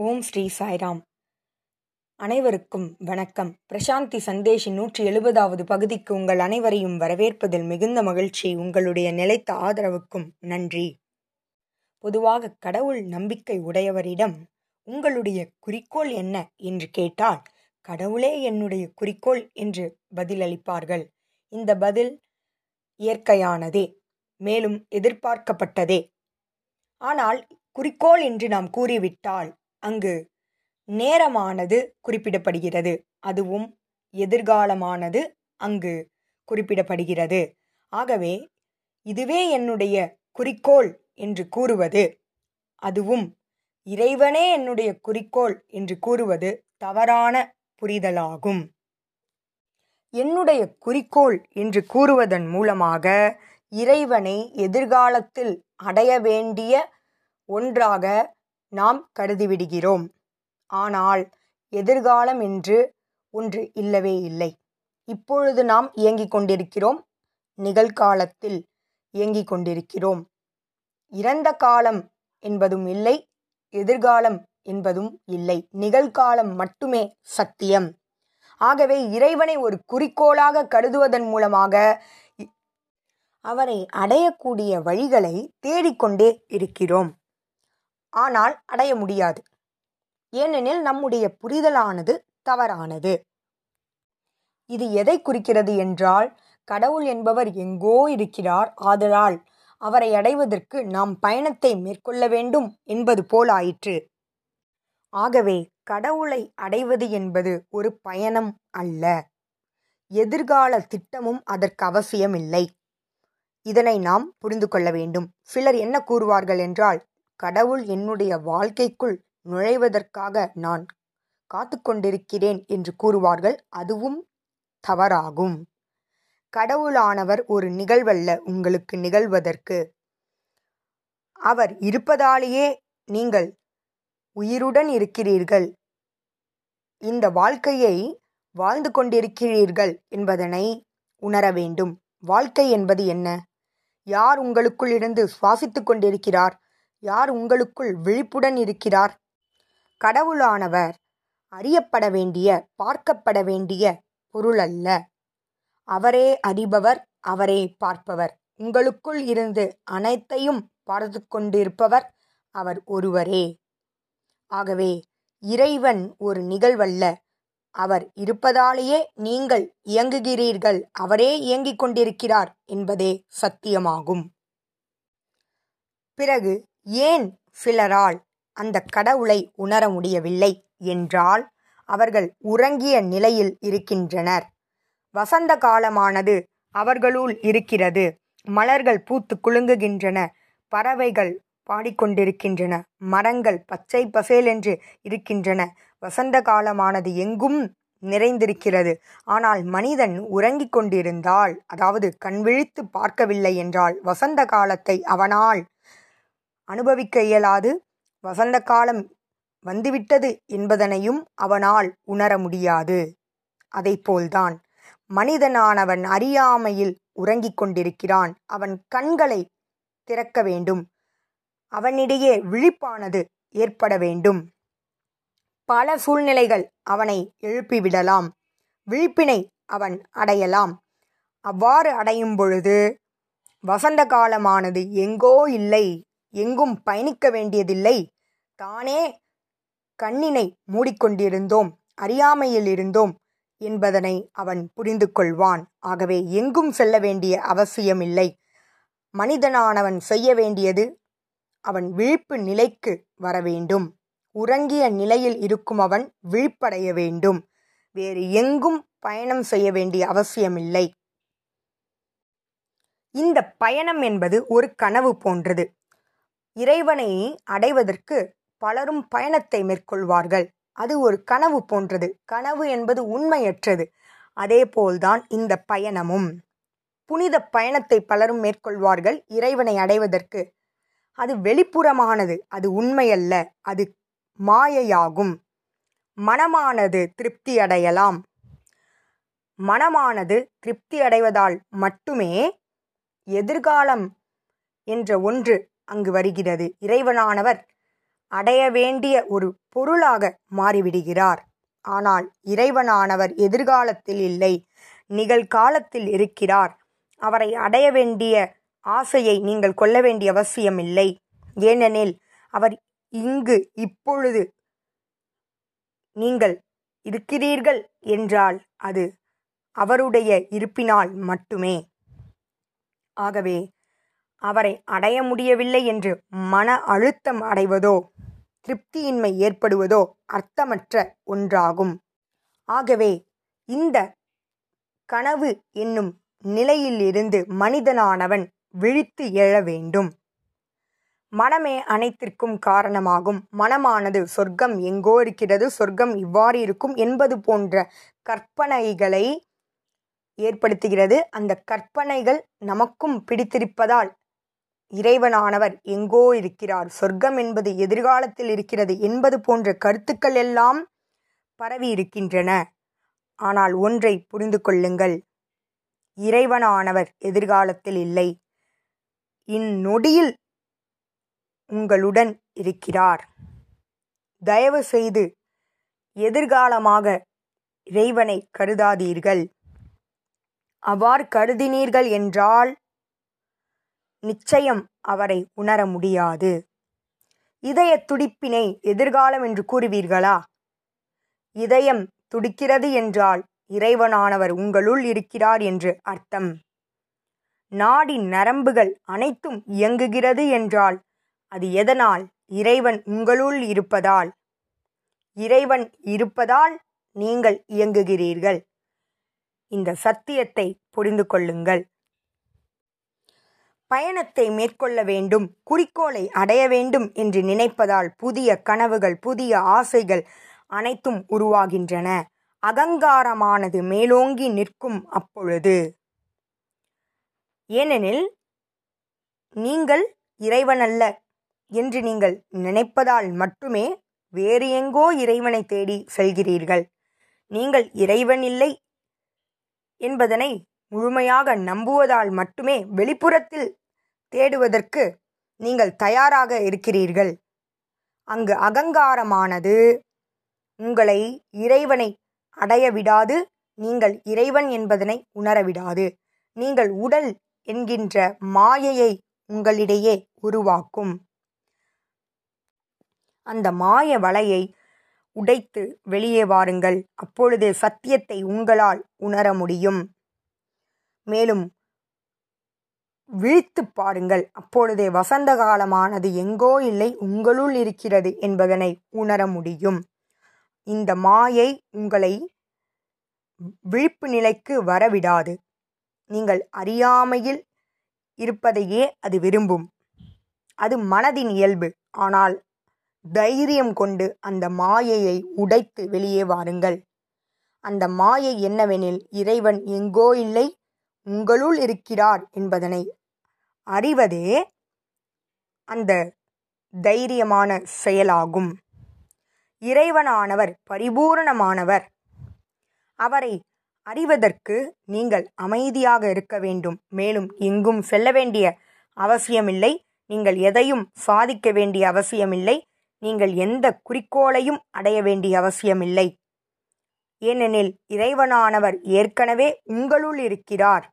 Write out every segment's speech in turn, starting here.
ஓம் ஸ்ரீ சாய்ராம். அனைவருக்கும் வணக்கம். பிரசாந்தி சந்தேஷின் நூற்றி எழுபதாவது பகுதிக்கு உங்கள் அனைவரையும் வரவேற்பதில் மிகுந்த மகிழ்ச்சி. உங்களுடைய நிலைத்த ஆதரவுக்கும் நன்றி. பொதுவாக கடவுள் நம்பிக்கை உடையவரிடம் உங்களுடைய குறிக்கோள் என்ன? என்று கேட்டால் கடவுளே என்னுடைய குறிக்கோள் என்று பதிலளிப்பார்கள். இந்த பதில் இயற்கையானதே மேலும் எதிர்பார்க்கப்பட்டதே. ஆனால் குறிக்கோள் என்று நாம் கூறிவிட்டால் அங்கு நேரமானது குறிப்பிடப்படுகிறது. அதுவும் எதிர்காலமானது அங்கு குறிப்பிடப்படுகிறது. ஆகவே இதுவே என்னுடைய குறிக்கோள் என்று கூறுவது. அதுவும் இறைவனே என்னுடைய குறிக்கோள் என்று கூறுவது தவறான புரிதலாகும். என்னுடைய குறிக்கோள் என்று கூறுவதன் மூலமாக இறைவனை எதிர்காலத்தில் அடைய வேண்டிய ஒன்றாக நாம் கருதிவிடுகிறோம். ஆனால் எதிர்காலம் என்று ஒன்று இல்லவே இல்லை. இப்பொழுது நாம் இயங்கிக் கொண்டிருக்கிறோம். நிகழ்காலத்தில் இயங்கிக் கொண்டிருக்கிறோம். இறந்த காலம் என்பதும் இல்லை எதிர்காலம் என்பதும் இல்லை. நிகழ்காலம் மட்டுமே சத்தியம். ஆகவே இறைவனை ஒரு குறிக்கோளாக கருதுவதன் மூலமாக அவரை அடையக்கூடிய வழிகளை தேடிக்கொண்டே இருக்கிறோம். ஆனால் அடைய முடியாது. ஏனெனில் நம்முடைய புரிதலானது தவறானது. இது எதை குறிக்கிறது என்றால் கடவுள் என்பவர் எங்கோ இருக்கிறார் ஆதலால் அவரை அடைவதற்கு நாம் பயணத்தை மேற்கொள்ள வேண்டும் என்பது போலாயிற்று ஆகவே கடவுளை அடைவது என்பது ஒரு பயணம் அல்ல. எதிர்கால திட்டமும் அதற்கு அவசியமில்லை. இதனை நாம் புரிந்து கொள்ள வேண்டும். சிலர் என்ன கூறுவார்கள் என்றால் கடவுள் என்னுடைய வாழ்க்கைக்குள் நுழைவதற்காக நான் காத்து கொண்டிருக்கிறேன் என்று கூறுவார்கள் அதுவும் தவறாகும். கடவுளானவர் ஒரு நிகழ்வல்ல உங்களுக்கு நிகழ்வதற்கு. அவர் இருப்பதாலேயே நீங்கள் உயிருடன் இருக்கிறீர்கள். இந்த வாழ்க்கையை வாழ்ந்து கொண்டிருக்கிறீர்கள் என்பதனை உணர வேண்டும். வாழ்க்கை என்பது என்ன? யார் உங்களுக்குள் இருந்து சுவாசித்துக் கொண்டிருக்கிறார்? யார் உங்களுக்குள் விழிப்புடன் இருக்கிறார்? கடவுளானவர் அறியப்பட வேண்டிய பார்க்கப்பட வேண்டிய பொருள் அல்ல அவரே அறிபவர் அவரே பார்ப்பவர். உங்களுக்குள் இருந்து அனைத்தையும் பார்த்து கொண்டிருப்பவர் அவர் ஒருவரே. ஆகவே இறைவன் ஒரு நிகழ்வல்ல. அவர் இருப்பதாலேயே நீங்கள் இயங்குகிறீர்கள். அவரே இயங்கிக் கொண்டிருக்கிறார் என்பதே சத்தியமாகும். பிறகு ஏன் சிலரால் அந்த கடவுளை உணர முடியவில்லை என்றால் அவர்கள் உறங்கிய நிலையில் இருக்கின்றனர். வசந்த காலமானது அவர்களுள் இருக்கிறது. மலர்கள் பூத்து குலுங்குகின்றன. பறவைகள் பாடிக்கொண்டிருக்கின்றன. மரங்கள் பச்சை பசேலென்று இருக்கின்றன. வசந்த காலமானது எங்கும் நிறைந்திருக்கிறது. ஆனால் மனிதன் உறங்கிக் கொண்டிருந்தால் அதாவது கண்விழித்து பார்க்கவில்லை என்றால் வசந்த காலத்தை அவனால் அனுபவிக்க இயலாது. வசந்த காலம் வந்துவிட்டது என்பதனையும் அவனால் உணர முடியாது. அதைப்போல்தான் மனிதனானவன் அறியாமையில் உறங்கிக் கொண்டிருக்கிறான். அவன் கண்களை திறக்க வேண்டும். அவனிடையே விழிப்பானது ஏற்பட வேண்டும். பல சூழ்நிலைகள் அவனை எழுப்பிவிடலாம். விழிப்பினை அவன் அடையலாம். அவ்வாறு அடையும் பொழுது வசந்த காலமானது எங்கோ இல்லை. எங்கும் பயணிக்க வேண்டியதில்லை. தானே கண்ணினை மூடிக்கொண்டிருந்தோம் அறியாமையில் இருந்தோம் என்பதனை அவன் புரிந்து கொள்வான் ஆகவே எங்கும் செல்ல வேண்டிய அவசியமில்லை. மனிதனானவன் செய்ய வேண்டியது அவன் விழிப்பு நிலைக்கு வர வேண்டும். உறங்கிய நிலையில் இருக்கும் அவன் விழிப்படைய வேண்டும். வேறு எங்கும் பயணம் செய்ய வேண்டிய அவசியமில்லை. இந்த பயணம் என்பது ஒரு கனவு போன்றது. இறைவனை அடைவதற்கு பலரும் பயணத்தை மேற்கொள்வார்கள். அது ஒரு கனவு போன்றது. கனவு என்பது உண்மையற்றது. அதேபோல்தான் இந்த பயணமும். புனித பயணத்தை பலரும் மேற்கொள்வார்கள் இறைவனை அடைவதற்கு. அது வெளிப்புறமானது. அது உண்மையல்ல. அது மாயையாகும். மனமானது திருப்தி அடையலாம் மனமானது திருப்தி அடைவதால் மட்டுமே எதிர்காலம் என்ற ஒன்று அங்கு வருகிறது. இறைவனானவர் அடைய வேண்டிய ஒரு பொருளாக மாறிவிடுகிறார். ஆனால் இறைவனானவர் எதிர்காலத்தில் இல்லை. நிகழ்காலத்தில் இருக்கிறார். அவரை அடைய வேண்டிய ஆசையை நீங்கள் கொள்ள வேண்டிய அவசியமில்லை ஏனெனில் அவர் இங்கு இப்பொழுது நீங்கள் இருக்கிறீர்கள் என்றால் அது அவருடைய இருப்பினால் மட்டுமே. ஆகவே அவரை அடைய முடியவில்லை என்று மன அழுத்தம் அடைவதோ திருப்தியின்மை ஏற்படுவதோ அர்த்தமற்ற ஒன்றாகும். ஆகவே இந்த கனவு என்னும் நிலையிலிருந்து மனிதனானவன் விழித்து எழ வேண்டும். மனமே அனைத்திற்கும் காரணமாகும். மனமானது சொர்க்கம் எங்கோ இருக்கிறது. சொர்க்கம் இவ்வாறு இருக்கும் என்பது போன்ற கற்பனைகளை ஏற்படுத்துகிறது. அந்த கற்பனைகள் நமக்கும் பிடித்திருப்பதால் இறைவனானவர் எங்கோ இருக்கிறார். சொர்க்கம் என்பது எதிர்காலத்தில் இருக்கிறது என்பது போன்ற கருத்துக்கள் எல்லாம் பரவி இருக்கின்றன. ஆனால் ஒன்றை புரிந்து கொள்ளுங்கள். இறைவனானவர் எதிர்காலத்தில் இல்லை. இந்நொடியில் உங்களுடன் இருக்கிறார். தயவு செய்து எதிர்காலமாக இறைவனை கருதாதீர்கள். அவ்வாறு கருதினீர்கள் என்றால் நிச்சயம் அவரை உணர முடியாது. இதய துடிப்பினை எதிர்காலம் என்று கூறுவீர்களா? இதயம் துடிக்கிறது என்றால் இறைவனானவர் உங்களுள் இருக்கிறார் என்று அர்த்தம். நாடி நரம்புகள் அனைத்தும் இயங்குகிறது என்றால் அது எதனால்? இறைவன் உங்களுள் இருப்பதால். இறைவன் இருப்பதால் நீங்கள் இயங்குகிறீர்கள். இந்த சத்தியத்தை புரிந்து கொள்ளுங்கள். பயணத்தை மேற்கொள்ள வேண்டும் குறிக்கோளை அடைய வேண்டும் என்று நினைப்பதால் புதிய கனவுகள் புதிய ஆசைகள் அனைத்தும் உருவாகின்றன. அகங்காரமானது மேலோங்கி நிற்கும் அப்பொழுது. ஏனெனில் நீங்கள் இறைவனல்ல என்று நீங்கள் நினைப்பதால் மட்டுமே வேறு எங்கோ இறைவனை தேடி செல்கிறீர்கள். நீங்கள் இறைவன் இல்லை என்பதனை முழுமையாக நம்புவதால் மட்டுமே வெளிப்புறத்தில் தேடுவதற்கு நீங்கள் தயாராக இருக்கிறீர்கள். அங்கு அகங்காரமானது உங்களை இறைவனை அடைய விடாது நீங்கள் இறைவன் என்பதனை உணரவிடாது நீங்கள் உடல் என்கின்ற மாயையை உங்களிடையே உருவாக்கும். அந்த மாய வலையை உடைத்து வெளியே வாருங்கள் அப்பொழுது சத்தியத்தை உங்களால் உணர முடியும். மேலும் விழித்துப் பாருங்கள் அப்பொழுதே வசந்த காலமானது எங்கோ இல்லை உங்களுள் இருக்கிறது என்பதனை உணர முடியும். இந்த மாயை உங்களை விழிப்பு நிலைக்கு வரவிடாது. நீங்கள் அறியாமையில் இருப்பதையே அது விரும்பும். அது மனதின் இயல்பு. ஆனால் தைரியம் கொண்டு அந்த மாயையை உடைத்து வெளியே வாருங்கள். அந்த மாயை என்னவெனில் இறைவன் எங்கோ இல்லை உங்களுள் இருக்கிறார் என்பதனை அறிவதே அந்த தைரியமான செயலாகும். இறைவனானவர் பரிபூரணமானவர். அவரை அறிவதற்கு நீங்கள் அமைதியாக இருக்க வேண்டும். மேலும் எங்கும் செல்ல வேண்டிய அவசியமில்லை. நீங்கள் எதையும் சாதிக்க வேண்டிய அவசியமில்லை. நீங்கள் எந்த குறிக்கோளையும் அடைய வேண்டிய அவசியமில்லை. ஏனெனில் இறைவனானவர் ஏற்கனவே உங்களுள் இருக்கிறார்.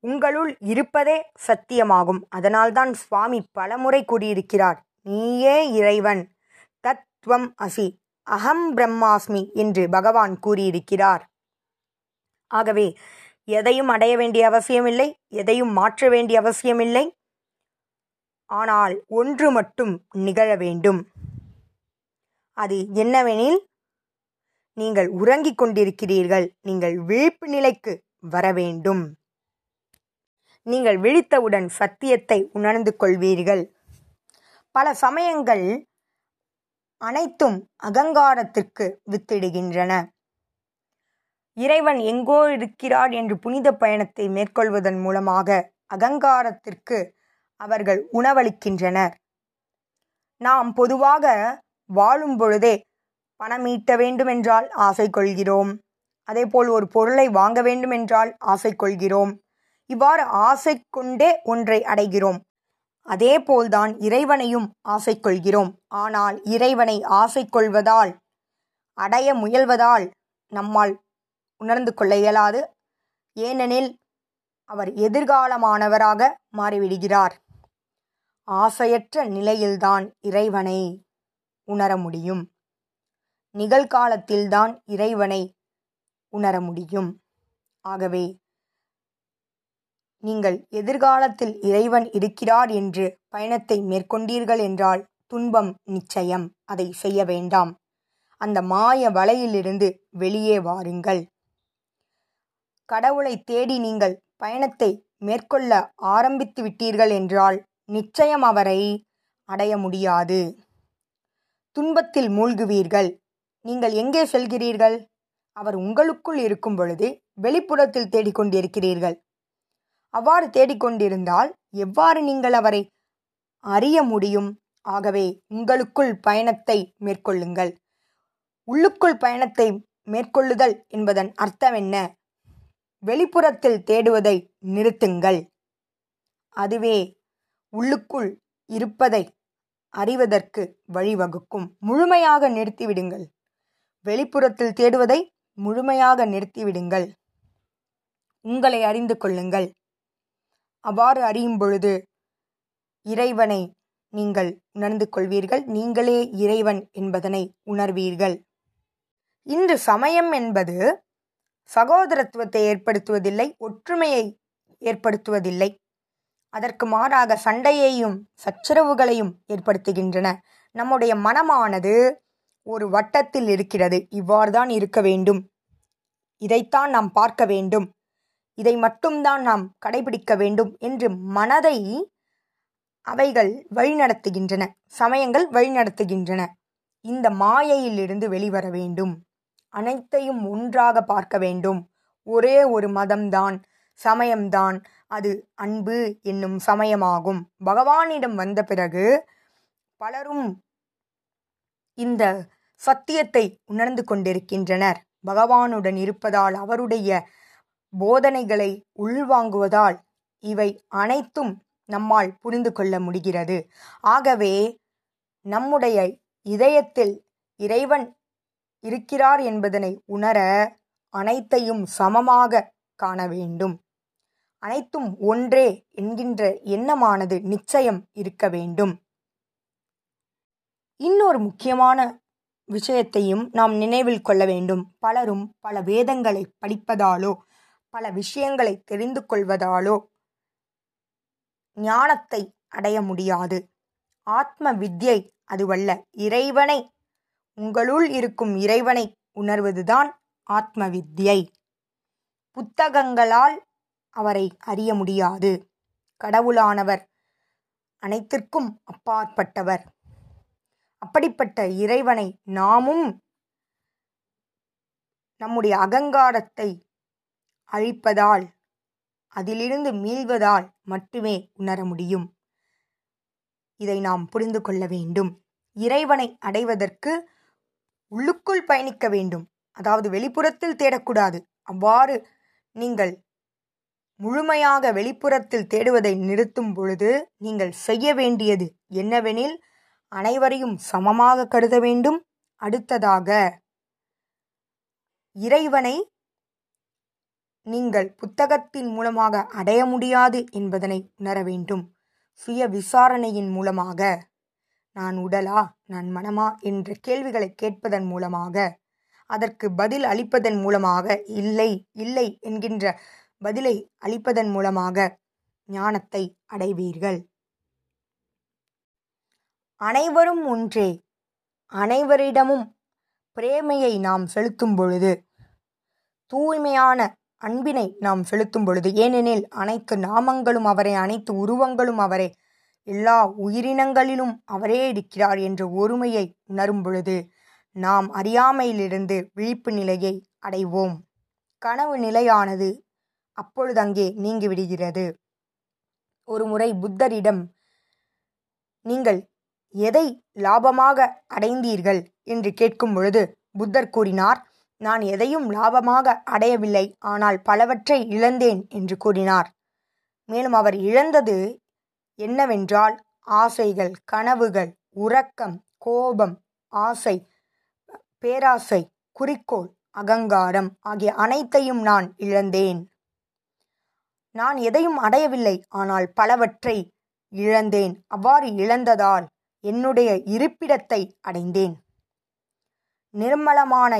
உங்களுள் இருப்பதே சத்தியமாகும். அதனால்தான் சுவாமி பலமுறை கூறியிருக்கிறார் நீயே இறைவன் தத்வம் அசி அகம் பிரம்மாஸ்மி என்று பகவான் கூறியிருக்கிறார். ஆகவே எதையும் அடைய வேண்டிய அவசியமில்லை எதையும் மாற்ற வேண்டிய அவசியமில்லை. ஆனால் ஒன்று மட்டும் நிகழ வேண்டும். அது என்னவெனில் நீங்கள் உறங்கிக் கொண்டிருக்கிறீர்கள் நீங்கள் விழிப்பு நிலைக்கு வர வேண்டும். நீங்கள் விழித்தவுடன் சத்தியத்தை உணர்ந்து கொள்வீர்கள். பல சமயங்கள் அனைத்தும் அகங்காரத்திற்கு வித்திடுகின்றன. இறைவன் எங்கோ இருக்கிறார் என்று புனித பயணத்தை மேற்கொள்வதன் மூலமாக அகங்காரத்திற்கு அவர்கள் உணவளிக்கின்றனர். நாம் பொதுவாக வாழும் பொழுதே பணம் ஈட்ட வேண்டுமென்றால் ஆசை கொள்கிறோம். அதேபோல் ஒரு பொருளை வாங்க வேண்டுமென்றால் ஆசை கொள்கிறோம். இவ்வாறு ஆசை கொண்டே ஒன்றை அடைகிறோம். அதேபோல்தான் இறைவனையும் ஆசை கொள்கிறோம் ஆனால் இறைவனை ஆசை கொள்வதால் அடைய முயல்வதால் நம்மால் உணர்ந்து கொள்ள இயலாது. ஏனெனில் அவர் எதிர்காலமானவராக மாறிவிடுகிறார். ஆசையற்ற நிலையில்தான் இறைவனை உணர முடியும். நிகழ்காலத்தில்தான் இறைவனை உணர முடியும். ஆகவே நீங்கள் எதிர்காலத்தில் இறைவன் இருக்கிறார் என்று பயணத்தை மேற்கொண்டீர்கள் என்றால் துன்பம் நிச்சயம். அதை செய்ய வேண்டாம். அந்த மாய வலையிலிருந்து வெளியே வாருங்கள். கடவுளை தேடி நீங்கள் பயணத்தை மேற்கொள்ள ஆரம்பித்து விட்டீர்கள் என்றால் நிச்சயம் அவரை அடைய முடியாது. துன்பத்தில் மூழ்குவீர்கள். நீங்கள் எங்கே செல்கிறீர்கள்? அவர் உங்களுக்குள் இருக்கும் பொழுது வெளிப்புறத்தில் தேடிக்கொண்டிருக்கிறீர்கள். அவ்வாறு தேடிக்கொண்டிருந்தால் எவ்வாறு நீங்கள் அவரை அறிய முடியும்? ஆகவே உங்களுக்குள் பயணத்தை மேற்கொள்ளுங்கள். உள்ளுக்குள் பயணத்தை மேற்கொள்ளுதல் என்பதன் அர்த்தம் என்ன? வெளிப்புறத்தில் தேடுவதை நிறுத்துங்கள். அதுவே உள்ளுக்குள் இருப்பதை அறிவதற்கு வழிவகுக்கும். முழுமையாக நிறுத்திவிடுங்கள். வெளிப்புறத்தில் தேடுவதை முழுமையாக நிறுத்திவிடுங்கள். உங்களை அறிந்து கொள்ளுங்கள். அவ்வாறு அறியும் பொழுது இறைவனை நீங்கள் உணர்ந்து கொள்வீர்கள். நீங்களே இறைவன் என்பதனை உணர்வீர்கள். இன்று சமயம் என்பது சகோதரத்துவத்தை ஏற்படுத்துவதில்லை ஒற்றுமையை ஏற்படுத்துவதில்லை. அதற்கு மாறாக சண்டையையும் சச்சரவுகளையும் ஏற்படுத்துகின்றன. நம்முடைய மனமானது ஒரு வட்டத்தில் இருக்கிறது. இவ்வாறுதான் இருக்க வேண்டும். இதைத்தான் நாம் பார்க்க வேண்டும். இதை மட்டும்தான் நாம் கடைபிடிக்க வேண்டும் என்று மனதை அவைகள் வழிநடத்துகின்றன சமயங்கள் வழிநடத்துகின்றன. இந்த மாயையிலிருந்து வெளிவர வேண்டும். அனைத்தையும் ஒன்றாக பார்க்க வேண்டும். ஒரே ஒரு மதம்தான் சமயம்தான். அது அன்பு என்னும் சமயமாகும். பகவானிடம் வந்த பிறகு பலரும் இந்த சத்தியத்தை உணர்ந்து கொண்டிருக்கின்றனர். பகவானுடன் இருப்பதால் அவருடைய போதனைகளை உள்வாங்குவதால் இவை அனைத்தும் நம்மால் புரிந்து கொள்ள முடிகிறது. ஆகவே நம்முடைய இதயத்தில் இறைவன் இருக்கிறார் என்பதனை உணர அனைத்தையும் சமமாக காண வேண்டும். அனைத்தும் ஒன்றே என்கின்ற எண்ணமானது நிச்சயம் இருக்க வேண்டும். இன்னொரு முக்கியமான விஷயத்தையும் நாம் நினைவில் கொள்ள வேண்டும். பலரும் பல வேதங்களை படிப்பதாலோ பல விஷயங்களை தெரிந்து கொள்வதாலோ ஞானத்தை அடைய முடியாது. ஆத்ம வித்யை அதுவல்ல இறைவனை உங்களுள் இருக்கும் இறைவனை உணர்வதுதான் ஆத்ம வித்யை. புத்தகங்களால் அவரை அறிய முடியாது. கடவுளானவர் அனைத்திற்கும் அப்பாற்பட்டவர். அப்படிப்பட்ட இறைவனை நாமும் நம்முடைய அகங்காரத்தை அழிப்பதால் அதிலிருந்து மீள்வதால் மட்டுமே உணர முடியும். இதை நாம் புரிந்து கொள்ள வேண்டும். இறைவனை அடைவதற்கு உள்ளுக்குள் பயணிக்க வேண்டும். அதாவது வெளிப்புறத்தில் தேடக்கூடாது. அவ்வாறு நீங்கள் முழுமையாக வெளிப்புறத்தில் தேடுவதை நிறுத்தும் பொழுது நீங்கள் செய்ய வேண்டியது என்னவெனில் அனைவரையும் சமமாக கருத வேண்டும். அடுத்ததாக இறைவனை நீங்கள் புத்தகத்தின் மூலமாக அடைய முடியாது என்பதனை உணர வேண்டும். சுய விசாரணையின் மூலமாக. நான் உடலா நான் மனமா என்ற கேள்விகளை கேட்பதன் மூலமாக. அதற்கு பதில் அளிப்பதன் மூலமாக. இல்லை இல்லை என்கின்ற பதிலை அளிப்பதன் மூலமாக ஞானத்தை அடைவீர்கள். அனைவரும் ஒன்றே. அனைவரிடமும் பிரேமையை நாம் செலுத்தும் பொழுது தூய்மையான அன்பினை நாம் செலுத்தும் பொழுது ஏனெனில் அனைத்து நாமங்களும் அவரே அனைத்து உருவங்களும் அவரே. எல்லா உயிரினங்களிலும் அவரே இருக்கிறார் என்ற ஒருமையை உணரும் பொழுது நாம் அறியாமையிலிருந்து விழிப்பு நிலையை அடைவோம். கனவு நிலையானது அப்பொழுது அங்கே நீங்கிவிடுகிறது. ஒரு முறை புத்தரிடம் நீங்கள் எதை லாபமாக அடைந்தீர்கள்? என்று கேட்கும் பொழுது புத்தர் கூறினார் நான் எதையும் லாபமாக அடையவில்லை ஆனால் பலவற்றை இழந்தேன் என்று கூறினார். மேலும் அவர் இழந்தது என்னவென்றால் ஆசைகள் கனவுகள் உறக்கம் கோபம் ஆசை பேராசை குறிக்கோள் அகங்காரம் ஆகிய அனைத்தையும் நான் இழந்தேன். நான் எதையும் அடையவில்லை ஆனால் பலவற்றை இழந்தேன். அவ்வாறு இழந்ததால் என்னுடைய இருப்பிடத்தை அடைந்தேன். நிர்மலமான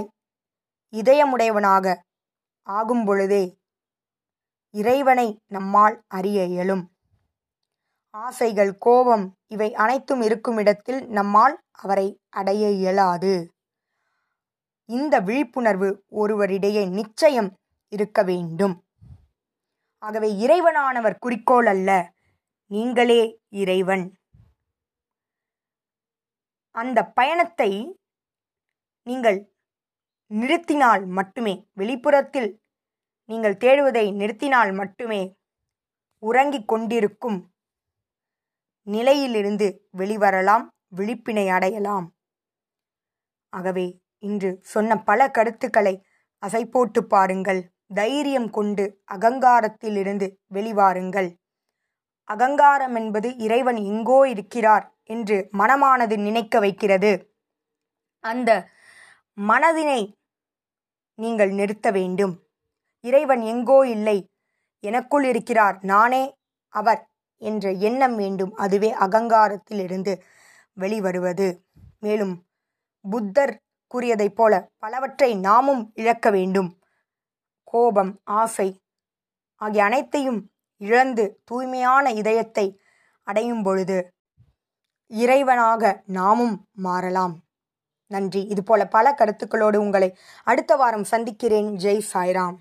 இதயமுடையவனாக ஆகும் பொழுதே இறைவனை நம்மால் அறிய இயலும். ஆசைகள் கோபம் இவை அனைத்தும் இருக்கும் இடத்தில் நம்மால் அவரை அடைய இயலாது. இந்த விழிப்புணர்வு ஒருவரிடையே நிச்சயம் இருக்க வேண்டும். ஆகவே இறைவனானவர் குறிக்கோள் அல்ல நீங்களே இறைவன். அந்த பயணத்தை நீங்கள் நிறுத்தினால் மட்டுமே. வெளிப்புறத்தில் நீங்கள் தேடுவதை நிறுத்தினால் மட்டுமே உறங்கிக் கொண்டிருக்கும் நிலையிலிருந்து வெளிவரலாம் விழிப்பினை அடையலாம். ஆகவே இன்று சொன்ன பல கருத்துக்களை அசை போட்டு பாருங்கள். தைரியம் கொண்டு அகங்காரத்திலிருந்து வெளிவாருங்கள். அகங்காரம் என்பது இறைவன் எங்கோ இருக்கிறார் என்று மனமானது நினைக்க வைக்கிறது. அந்த மனதினை நீங்கள் நிறுத்த வேண்டும். இறைவன் எங்கோ இல்லை. எனக்குள் இருக்கிறார். நானே அவர் என்ற எண்ணம் வேண்டும். அதுவே அகங்காரத்திலிருந்து வெளிவருவது. மேலும் புத்தர் கூறியதைப் போல பலவற்றை நாமும் இழக்க வேண்டும். கோபம் ஆசை ஆகிய அனைத்தையும் இழந்து தூய்மையான இதயத்தை அடையும் பொழுது இறைவனாக நாமும் மாறலாம். நன்றி. இதுபோல பல கருத்துக்களோடு உங்களை அடுத்த வாரம் சந்திக்கிறேன். ஜெய் சாய்ராம்.